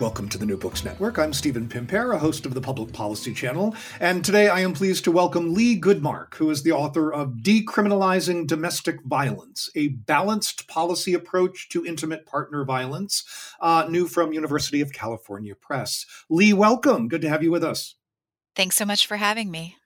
Welcome to the New Books Network. I'm Stephen Pimpare, a host of the Public Policy Channel, and today I am pleased to welcome Leigh Goodmark, who is the author of Decriminalizing Domestic Violence, a balanced policy approach to intimate partner violence, uh, new from University of California Press. Leigh, welcome. Good to have you with us. Thanks so much for having me.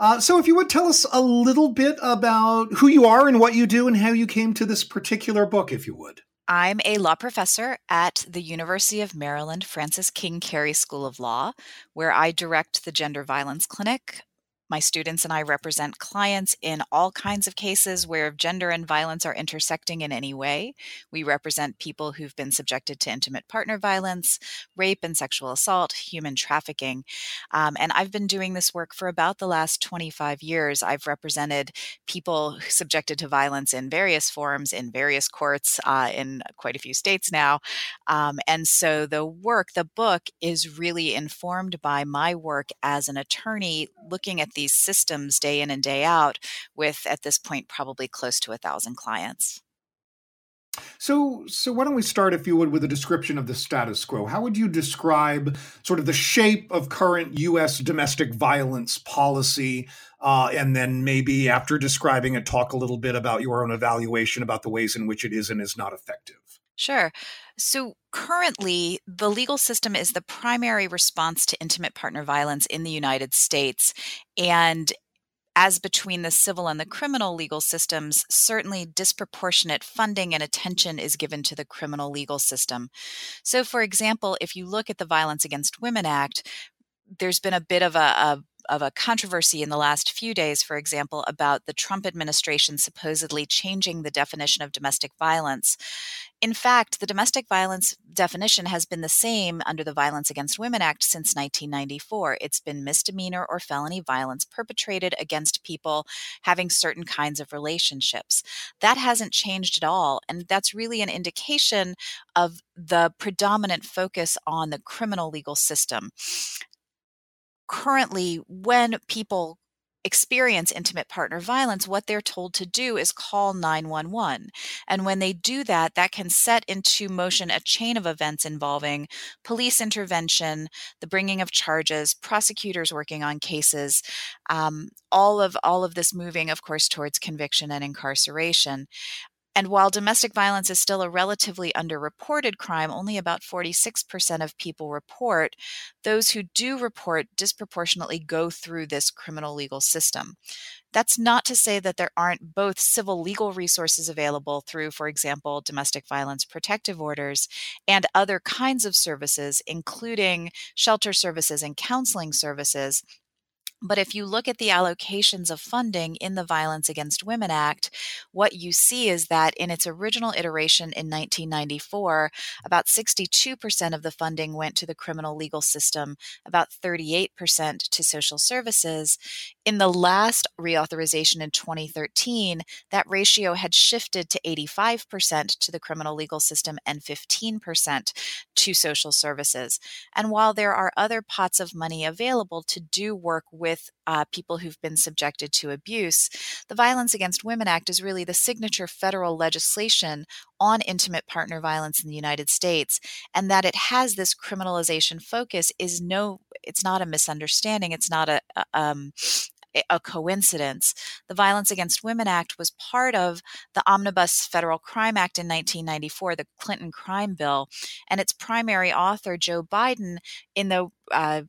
Uh, so, if you would tell us a little bit about who you are and what you do and how you came to this particular book, if you would. I'm a law professor at the University of Maryland Francis King Carey School of Law, where I direct the Gender Violence Clinic. My students and I represent clients in all kinds of cases where gender and violence are intersecting in any way. We represent people who've been subjected to intimate partner violence, rape and sexual assault, human trafficking. Um, and I've been doing this work for about the last 25 years. I've represented people subjected to violence in various forms, in various courts, uh, in quite a few states now. Um, and so the work, the book, is really informed by my work as an attorney looking at the these systems day in and day out with at this point probably close to a thousand clients so, so why don't we start, if you would, with a description of the status quo? How would you describe sort of the shape of current U.S. domestic violence policy, uh, and then maybe after describing it, talk a little bit about your own evaluation about the ways in which it is and is not effective? Sure. So currently, the legal system is the primary response to intimate partner violence in the United States. And as between the civil and the criminal legal systems, certainly disproportionate funding and attention is given to the criminal legal system. So, for example, if you look at the Violence Against Women Act, there's been a bit of a, a of a controversy in the last few days, for example, about the Trump administration supposedly changing the definition of domestic violence. In fact, the domestic violence definition has been the same under the Violence Against Women Act since 1994. It's been misdemeanor or felony violence perpetrated against people having certain kinds of relationships. That hasn't changed at all. And that's really an indication of the predominant focus on the criminal legal system currently, when people experience intimate partner violence, what they're told to do is call 911. And when they do that, that can set into motion a chain of events involving police intervention, the bringing of charges, prosecutors working on cases, um, all of all of this moving, of course, towards conviction and incarceration. And while domestic violence is still a relatively underreported crime, only about 46% of people report, those who do report disproportionately go through this criminal legal system. That's not to say that there aren't both civil legal resources available through, for example, domestic violence protective orders and other kinds of services, including shelter services and counseling services but if you look at the allocations of funding in the Violence Against Women Act, what you see is that in its original iteration in 1994, about 62% of the funding went to the criminal legal system, about 38% to social services. In the last reauthorization in 2013, that ratio had shifted to 85% to the criminal legal system and 15% to social services. And while there are other pots of money available to do work with uh, people who've been subjected to abuse, the Violence Against Women Act is really the signature federal legislation on intimate partner violence in the United States. And that it has this criminalization focus is no, it's not a misunderstanding. It's not a, a um, a coincidence. The Violence Against Women Act was part of the Omnibus Federal Crime Act in 1994, the Clinton crime bill, and its primary author, Joe Biden, in the uh,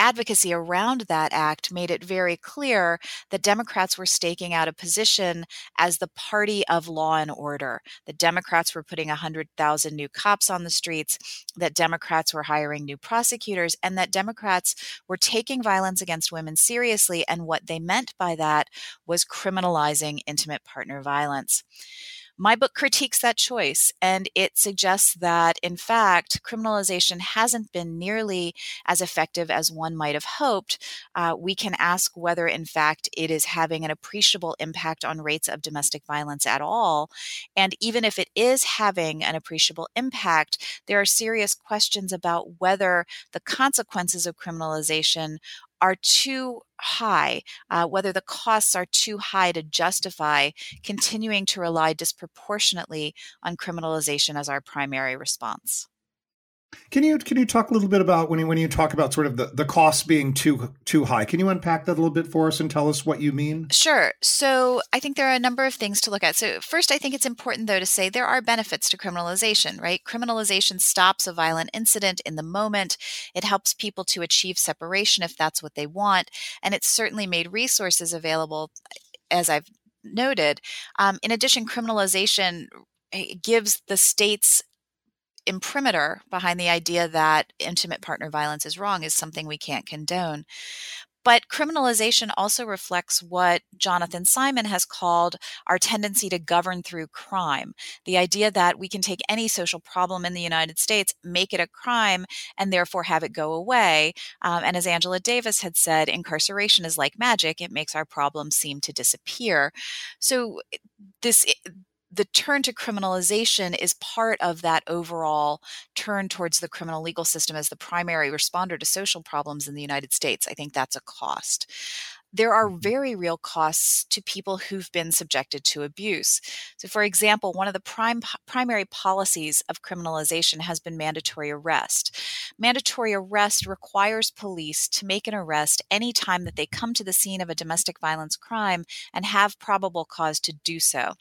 advocacy around that act made it very clear that Democrats were staking out a position as the party of law and order. The Democrats were putting 100,000 new cops on the streets, that Democrats were hiring new prosecutors, and that Democrats were taking violence against women seriously. And what they meant by that was criminalizing intimate partner violence. My book critiques that choice and it suggests that, in fact, criminalization hasn't been nearly as effective as one might have hoped. Uh, we can ask whether, in fact, it is having an appreciable impact on rates of domestic violence at all. And even if it is having an appreciable impact, there are serious questions about whether the consequences of criminalization are too high, uh, whether the costs are too high to justify continuing to rely disproportionately on criminalization as our primary response. Can you can you talk a little bit about when you when you talk about sort of the, the costs being too too high? Can you unpack that a little bit for us and tell us what you mean? Sure. So I think there are a number of things to look at. So first, I think it's important though to say there are benefits to criminalization, right? Criminalization stops a violent incident in the moment. It helps people to achieve separation if that's what they want, and it's certainly made resources available, as I've noted. Um, in addition, criminalization eh, gives the states imprimatur behind the idea that intimate partner violence is wrong is something we can't condone. But criminalization also reflects what Jonathan Simon has called our tendency to govern through crime. The idea that we can take any social problem in the United States, make it a crime, and therefore have it go away. Um, and as Angela Davis had said, incarceration is like magic, it makes our problems seem to disappear. So, this the turn to criminalization is part of that overall turn towards the criminal legal system as the primary responder to social problems in the United States. I think that's a cost. There are mm-hmm. very real costs to people who've been subjected to abuse. So, for example, one of the prime, primary policies of criminalization has been mandatory arrest. Mandatory arrest requires police to make an arrest anytime that they come to the scene of a domestic violence crime and have probable cause to do so.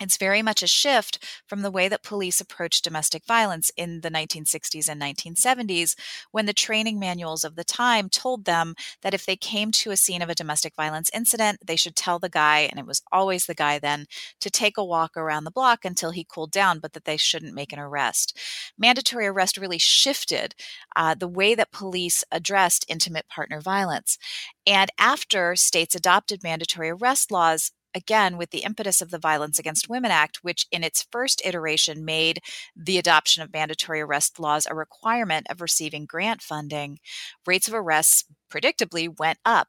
It's very much a shift from the way that police approached domestic violence in the 1960s and 1970s, when the training manuals of the time told them that if they came to a scene of a domestic violence incident, they should tell the guy, and it was always the guy then, to take a walk around the block until he cooled down, but that they shouldn't make an arrest. Mandatory arrest really shifted uh, the way that police addressed intimate partner violence. And after states adopted mandatory arrest laws, again with the impetus of the Violence Against Women Act, which in its first iteration made the adoption of mandatory arrest laws a requirement of receiving grant funding, rates of arrests predictably went up.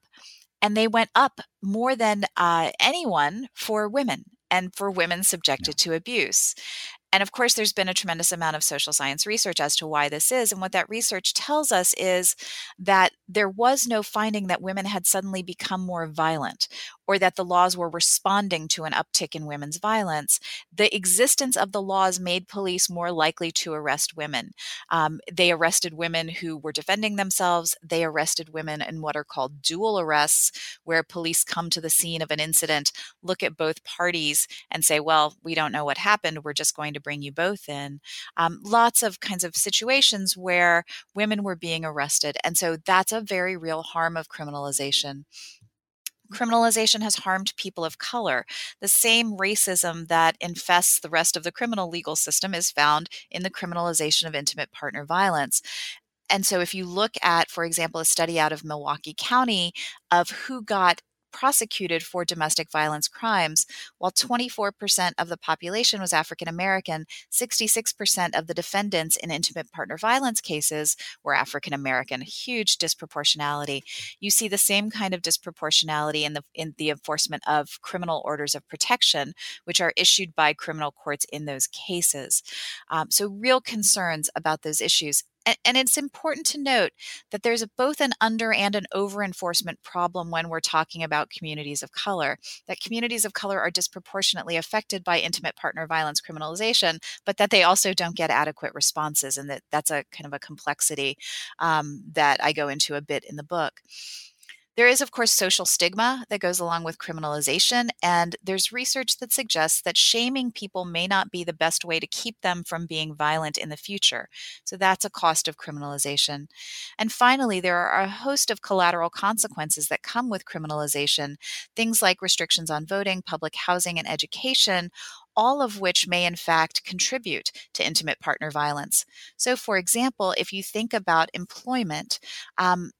And they went up more than uh, anyone for women and for women subjected to abuse. And of course, there's been a tremendous amount of social science research as to why this is. And what that research tells us is that there was no finding that women had suddenly become more violent or that the laws were responding to an uptick in women's violence, the existence of the laws made police more likely to arrest women. Um, they arrested women who were defending themselves. They arrested women in what are called dual arrests, where police come to the scene of an incident, look at both parties, and say, well, we don't know what happened. We're just going to bring you both in. Um, lots of kinds of situations where women were being arrested. And so that's a very real harm of criminalization mm. criminalization has harmed people of color. The same racism that infests the rest of the criminal legal system is found in the criminalization of intimate partner violence. And so, if you look at, for example, a study out of Milwaukee County of who got prosecuted for domestic violence crimes. While 24% of the population was African American, 66% of the defendants in intimate partner violence cases were African American. Huge disproportionality. You see the same kind of disproportionality in the in the enforcement of criminal orders of protection, which are issued by criminal courts in those cases. Um, so, real concerns about those issues and, and it's important to note that there's a, both an under and an over enforcement problem when we're talking about communities of color. That communities of color are disproportionately affected by intimate partner violence criminalization, but that they also don't get adequate responses, and that that's a kind of a complexity um, that I go into a bit in the book. There is, of course, social stigma that goes along with criminalization, and there's research that suggests that shaming people may not be the best way to keep them from being violent in the future. So that's a cost of criminalization. And finally, there are a host of collateral consequences that come with criminalization, things like restrictions on voting, public housing, and education, all of which may in fact contribute to intimate partner violence. So, for example, if you think about employment, um,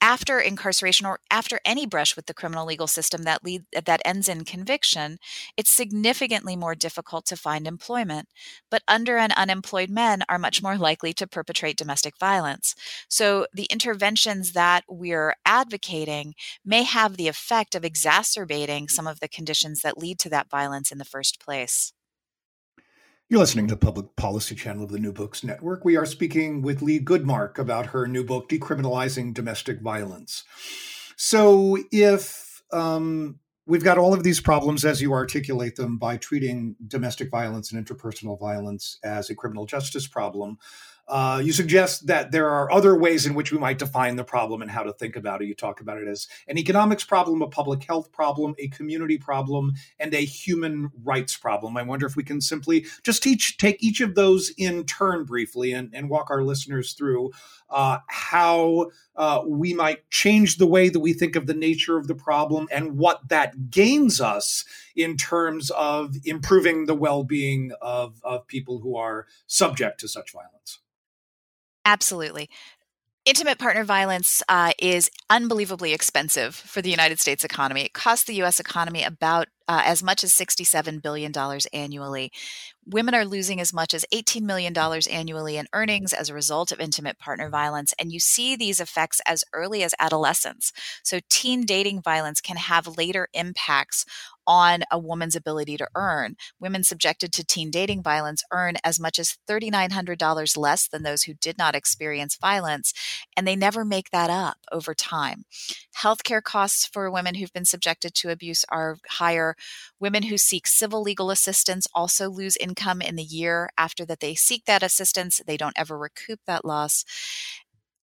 after incarceration or after any brush with the criminal legal system that lead that ends in conviction it's significantly more difficult to find employment. But under and unemployed men are much more likely to perpetrate domestic violence. So the interventions that we're advocating may have the effect of exacerbating some of the conditions that lead to that violence in the first place you're listening to the Public Policy Channel of the New Books Network. We are speaking with Leigh Goodmark about her new book, Decriminalizing Domestic Violence. So, if um, we've got all of these problems as you articulate them by treating domestic violence and interpersonal violence as a criminal justice problem, uh, you suggest that there are other ways in which we might define the problem and how to think about it. You talk about it as an economics problem, a public health problem, a community problem, and a human rights problem. I wonder if we can simply just teach, take each of those in turn briefly and, and walk our listeners through uh, how uh, we might change the way that we think of the nature of the problem and what that gains us in terms of improving the well being of, of people who are subject to such violence. Absolutely. Intimate partner violence uh, is unbelievably expensive for the United States economy. It costs the U.S. economy about uh, as much as $67 billion annually. Women are losing as much as $18 million annually in earnings as a result of intimate partner violence. And you see these effects as early as adolescence. So, teen dating violence can have later impacts on a woman's ability to earn. Women subjected to teen dating violence earn as much as $3,900 less than those who did not experience violence, and they never make that up over time. Healthcare costs for women who've been subjected to abuse are higher. Women who seek civil legal assistance also lose income in the year after that they seek that assistance. They don't ever recoup that loss.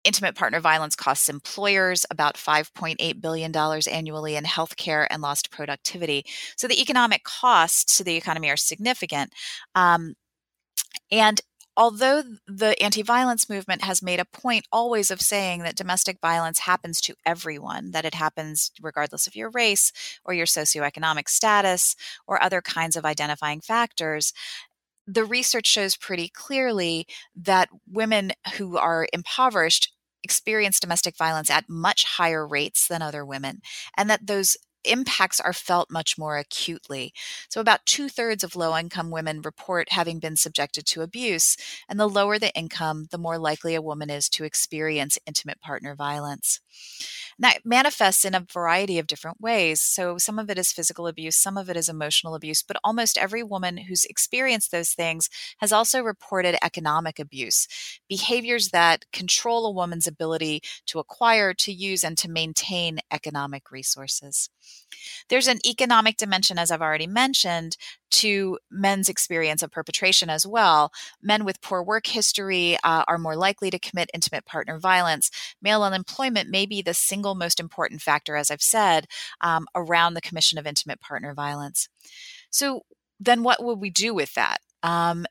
Intimate partner violence costs employers about $5.8 billion annually in healthcare and lost productivity. So the economic costs to the economy are significant. Um, and although the anti violence movement has made a point always of saying that domestic violence happens to everyone, that it happens regardless of your race or your socioeconomic status or other kinds of identifying factors, the research shows pretty clearly that women who are impoverished experience domestic violence at much higher rates than other women, and that those impacts are felt much more acutely. So, about two thirds of low income women report having been subjected to abuse, and the lower the income, the more likely a woman is to experience intimate partner violence. That manifests in a variety of different ways. So, some of it is physical abuse, some of it is emotional abuse, but almost every woman who's experienced those things has also reported economic abuse, behaviors that control a woman's ability to acquire, to use, and to maintain economic resources. There's an economic dimension, as I've already mentioned, to men's experience of perpetration as well. Men with poor work history uh, are more likely to commit intimate partner violence. Male unemployment may be the single most important factor, as I've said, um, around the commission of intimate partner violence. So, then what will we do with that? Um,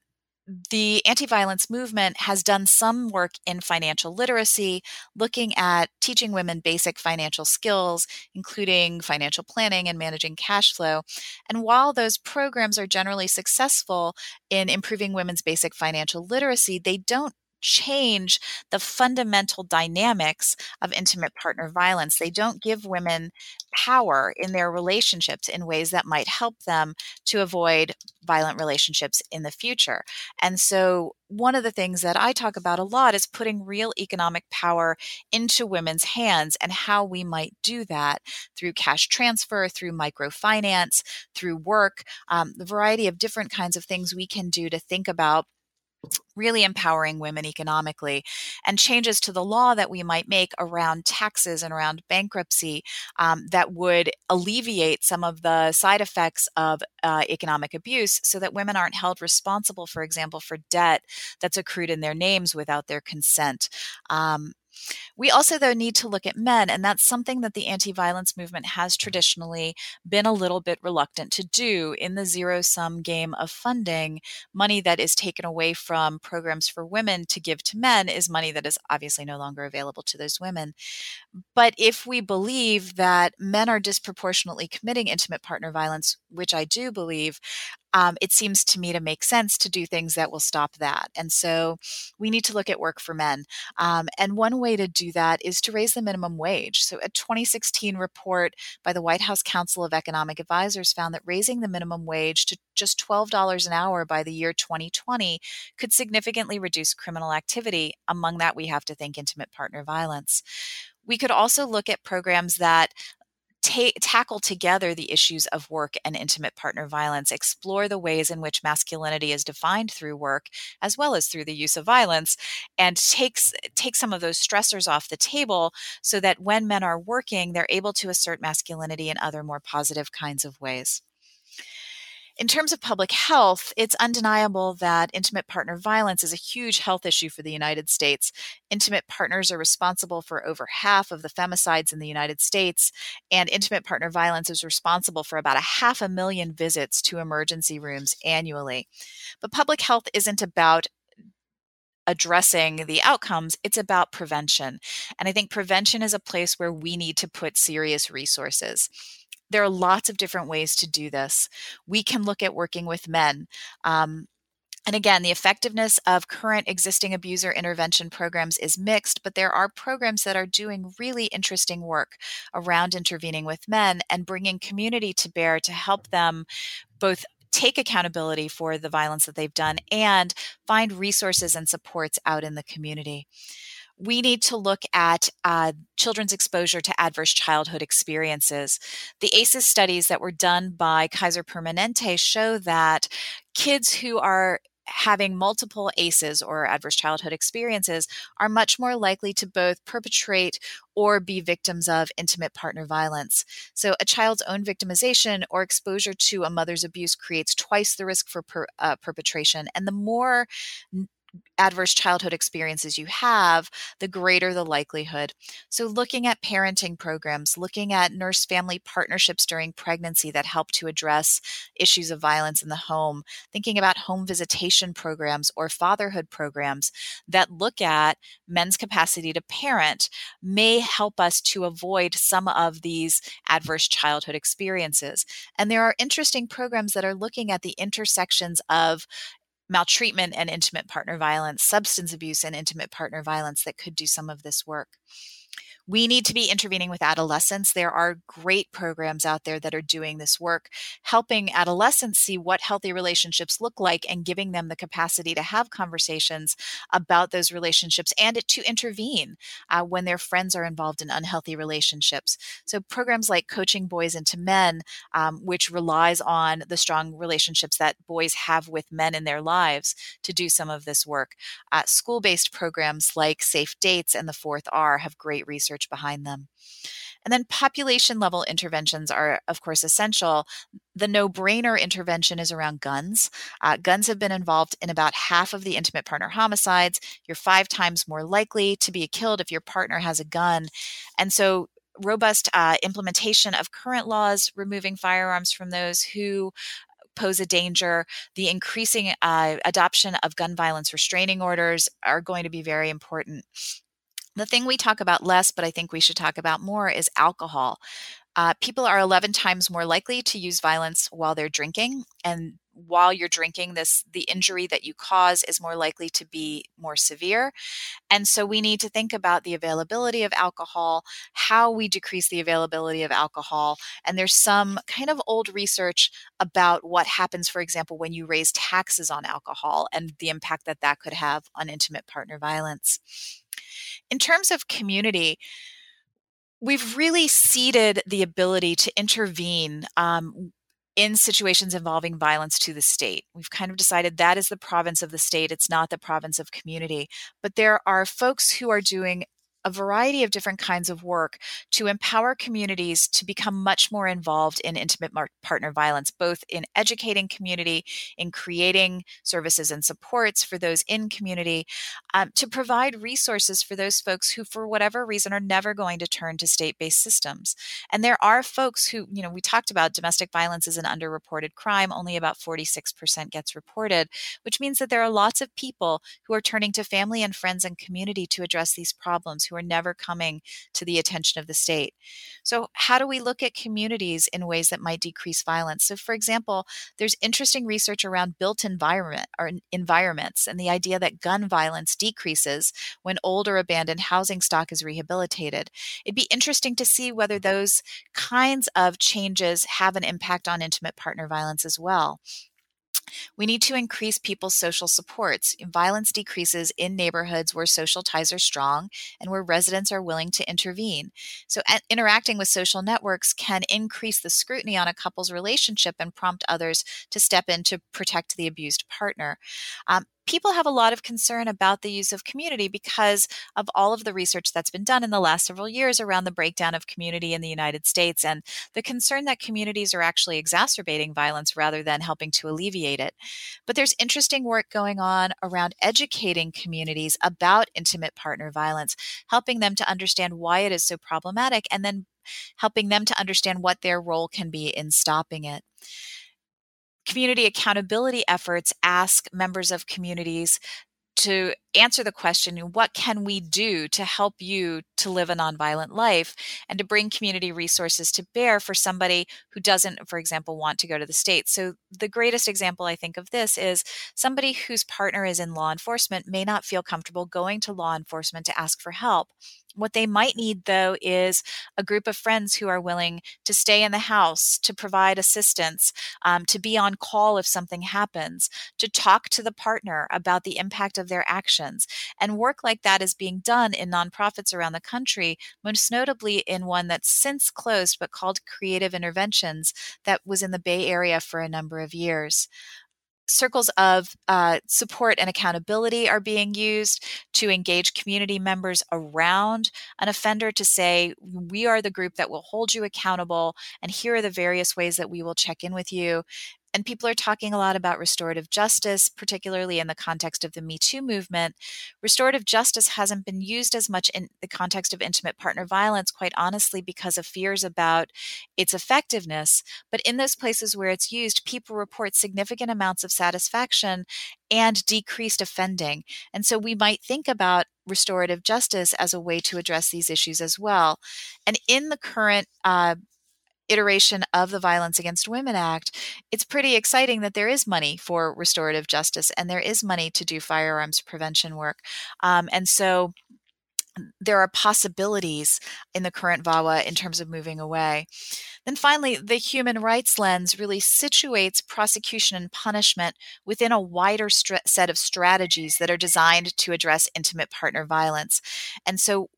the anti violence movement has done some work in financial literacy, looking at teaching women basic financial skills, including financial planning and managing cash flow. And while those programs are generally successful in improving women's basic financial literacy, they don't change the fundamental dynamics of intimate partner violence. They don't give women power in their relationships in ways that might help them to avoid violent relationships in the future. And so, one of the things that I talk about a lot is putting real economic power into women's hands and how we might do that through cash transfer, through microfinance, through work, um, the variety of different kinds of things we can do to think about really empowering women economically and changes to the law that we might make around taxes and around bankruptcy um, that would alleviate some of the side effects of uh, economic abuse so that women aren't held responsible, for example, for debt that's accrued in their names without their consent. Um, We also, though, need to look at men, and that's something that the anti violence movement has traditionally been a little bit reluctant to do in the zero sum game of funding. Money that is taken away from programs for women to give to men is money that is obviously no longer available to those women. But if we believe that men are disproportionately committing intimate partner violence, which I do believe, um, it seems to me to make sense to do things that will stop that. And so we need to look at work for men. Um, and one way to do that is to raise the minimum wage. So a 2016 report by the White House Council of Economic Advisors found that raising the minimum wage to just $12 an hour by the year 2020 could significantly reduce criminal activity. Among that, we have to think intimate partner violence. We could also look at programs that ta- tackle together the issues of work and intimate partner violence, explore the ways in which masculinity is defined through work as well as through the use of violence, and takes take some of those stressors off the table so that when men are working, they're able to assert masculinity in other more positive kinds of ways. In terms of public health, it's undeniable that intimate partner violence is a huge health issue for the United States. Intimate partners are responsible for over half of the femicides in the United States, and intimate partner violence is responsible for about a half a million visits to emergency rooms annually. But public health isn't about addressing the outcomes, it's about prevention. And I think prevention is a place where we need to put serious resources. There are lots of different ways to do this. We can look at working with men. Um, and again, the effectiveness of current existing abuser intervention programs is mixed, but there are programs that are doing really interesting work around intervening with men and bringing community to bear to help them both take accountability for the violence that they've done and find resources and supports out in the community we need to look at uh, children's exposure to adverse childhood experiences. The ACEs studies that were done by Kaiser Permanente show that kids who are having multiple ACEs or adverse childhood experiences are much more likely to both perpetrate or be victims of intimate partner violence. So, a child's own victimization or exposure to a mother's abuse creates twice the risk for per, uh, perpetration. And the more adverse childhood experiences you have, the greater the likelihood. So, looking at parenting programs, looking at nurse family partnerships during pregnancy that help to address issues of violence in the home, thinking about home visitation programs or fatherhood programs that look at men's capacity to parent may help us to avoid some of these adverse childhood experiences. And there are interesting programs that are looking at the intersections of maltreatment and intimate partner violence, substance abuse and intimate partner violence that could do some of this work. We need to be intervening with adolescents. There are great programs out there that are doing this work, helping adolescents see what healthy relationships look like and giving them the capacity to have conversations about those relationships and to intervene uh, when their friends are involved in unhealthy relationships. So, programs like Coaching Boys into Men, um, which relies on the strong relationships that boys have with men in their lives to do some of this work. Uh, School based programs like Safe Dates and the Fourth R have great research research behind them. And then population level interventions are, of course, essential. The no brainer intervention is around guns. Uh, guns have been involved in about half of the intimate partner homicides. You're five times more likely to be killed if your partner has a gun. And so, robust uh, implementation of current laws removing firearms from those who pose a danger. The increasing uh, adoption of gun violence restraining orders are going to be very important. The thing we talk about less, but I think we should talk about more, is alcohol. Uh, people are 11 times more likely to use violence while they're drinking. And while you're drinking, this the injury that you cause is more likely to be more severe. And so we need to think about the availability of alcohol, how we decrease the availability of alcohol. And there's some kind of old research about what happens, for example, when you raise taxes on alcohol and the impact that that could have on intimate partner violence. In terms of community, we've really ceded the ability to intervene um, in situations involving violence to the state. We've kind of decided that is the province of the state, it's not the province of community. But there are folks who are doing a variety of different kinds of work to empower communities to become much more involved in intimate partner violence, both in educating community, in creating services and supports for those in community, um, to provide resources for those folks who, for whatever reason, are never going to turn to state based systems. And there are folks who, you know, we talked about domestic violence is an underreported crime, only about 46% gets reported, which means that there are lots of people who are turning to family and friends and community to address these problems who are never coming to the attention of the state. So, how do we look at communities in ways that might decrease violence? So, for example, there's interesting research around built environment or environments and the idea that gun violence decreases when old or abandoned housing stock is rehabilitated. It'd be interesting to see whether those kinds of changes have an impact on intimate partner violence as well. We need to increase people's social supports. Violence decreases in neighborhoods where social ties are strong and where residents are willing to intervene. So, interacting with social networks can increase the scrutiny on a couple's relationship and prompt others to step in to protect the abused partner. Um, people have a lot of concern about the use of community because of all of the research that's been done in the last several years around the breakdown of community in the United States and the concern that communities are actually exacerbating violence rather than helping to alleviate it. But there's interesting work going on around educating communities about intimate partner violence, helping them to understand why it is so problematic, and then helping them to understand what their role can be in stopping it community accountability efforts ask members of communities to answer the question what can we do to help you to live a nonviolent life and to bring community resources to bear for somebody who doesn't for example want to go to the state so the greatest example i think of this is somebody whose partner is in law enforcement may not feel comfortable going to law enforcement to ask for help what they might need, though, is a group of friends who are willing to stay in the house, to provide assistance, um, to be on call if something happens, to talk to the partner about the impact of their actions. And work like that is being done in nonprofits around the country, most notably in one that's since closed but called Creative Interventions, that was in the Bay Area for a number of years circles of uh, support and accountability are being used to engage community members around an offender to say, we are the group that will hold you accountable, and here are the various ways that we will check in with you. And people are talking a lot about restorative justice, particularly in the context of the Me Too movement. Restorative justice hasn't been used as much in the context of intimate partner violence, quite honestly, because of fears about its effectiveness. But in those places where it's used, people report significant amounts of satisfaction and decreased offending. And so we might think about restorative justice as a way to address these issues as well. And in the current uh, iteration of the Violence Against Women Act, it's pretty exciting that there is money for restorative justice and there is money to do firearms prevention work. Um, and so there are possibilities in the current VAWA in terms of moving away. Then finally, the human rights lens really situates prosecution and punishment within a wider set of strategies that are designed to address intimate partner violence. And so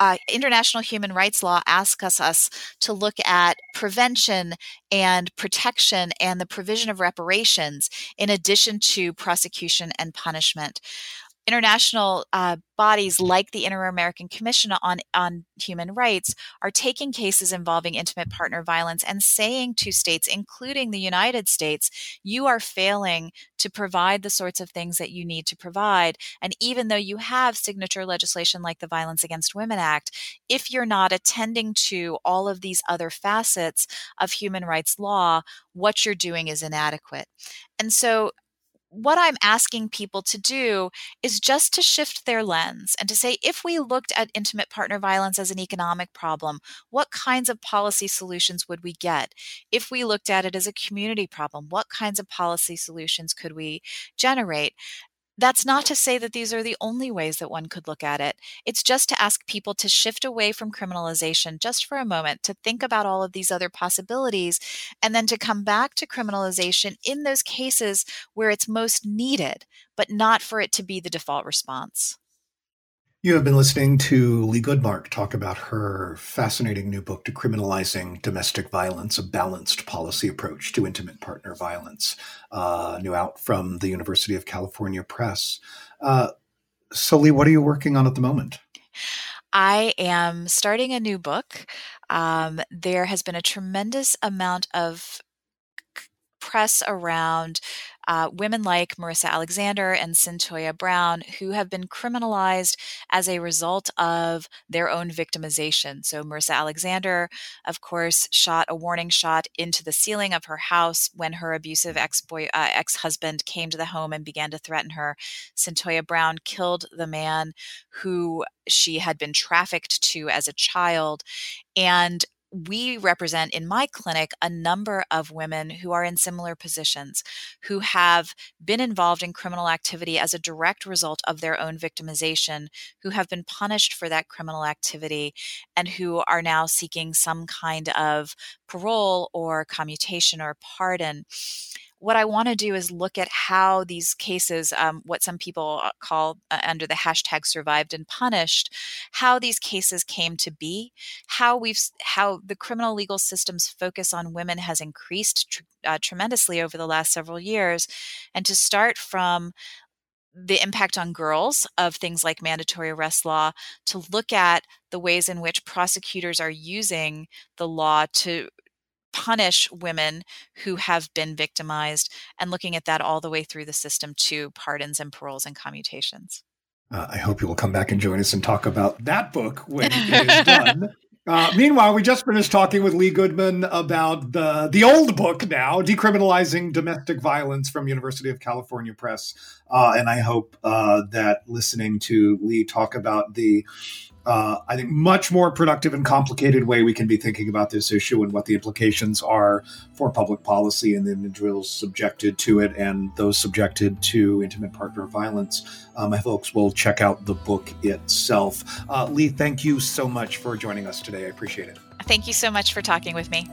uh, international human rights law asks us to look at prevention and protection and the provision of reparations in addition to prosecution and punishment international uh, bodies like the Inter-American Commission on, on Human Rights are taking cases involving intimate partner violence and saying to states, including the United States, you are failing to provide the sorts of things that you need to provide. And even though you have signature legislation like the Violence Against Women Act, if you're not attending to all of these other facets of human rights law, what you're doing is inadequate. And so what I'm asking people to do is just to shift their lens and to say, if we looked at intimate partner violence as an economic problem, what kinds of policy solutions would we get? If we looked at it as a community problem, what kinds of policy solutions could we generate? That's not to say that these are the only ways that one could look at it. It's just to ask people to shift away from criminalization just for a moment, to think about all of these other possibilities, and then to come back to criminalization in those cases where it's most needed, but not for it to be the default response. You have been listening to Leigh Goodmark talk about her fascinating new book, Decriminalizing Domestic Violence, a Balanced Policy Approach to Intimate Partner Violence, uh, new out from the University of California Press. Uh, so, Leigh, what are you working on at the moment? I am starting a new book. Um, there has been a tremendous amount of press around uh, women like Marissa Alexander and Cyntoia Brown, who have been criminalized as a result of their own victimization. So, Marissa Alexander, of course, shot a warning shot into the ceiling of her house when her abusive ex-boy, uh, ex-husband came to the home and began to threaten her. Cyntoia Brown killed the man who she had been trafficked to as a child. And we represent in my clinic a number of women who are in similar positions, who have been involved in criminal activity as a direct result of their own victimization, who have been punished for that criminal activity, and who are now seeking some kind of parole or commutation or pardon what I want to do is look at how these cases, um, what some people uh, call uh, under the hashtag survived and punished, how these cases came to be, how we've, how the criminal legal system's focus on women has increased tr- uh, tremendously over the last several years, and to start from the impact on girls of things like mandatory arrest law to look at the ways in which prosecutors are using the law to punish women who have been victimized and looking at that all the way through the system to pardons and paroles and commutations. Uh, I hope you will come back and join us and talk about that book when it is done. Uh, meanwhile, we just finished talking with Leigh Goodman about the the old book now, decriminalizing domestic violence from University of California Press, uh, and I hope uh, that listening to Leigh talk about the uh, I think, much more productive and complicated way we can be thinking about this issue and what the implications are for public policy and the individuals subjected to it and those subjected to intimate partner violence. Um, folks will check out the book itself. Uh, Leigh, thank you so much for joining us today. I appreciate it. Thank you so much for talking with me.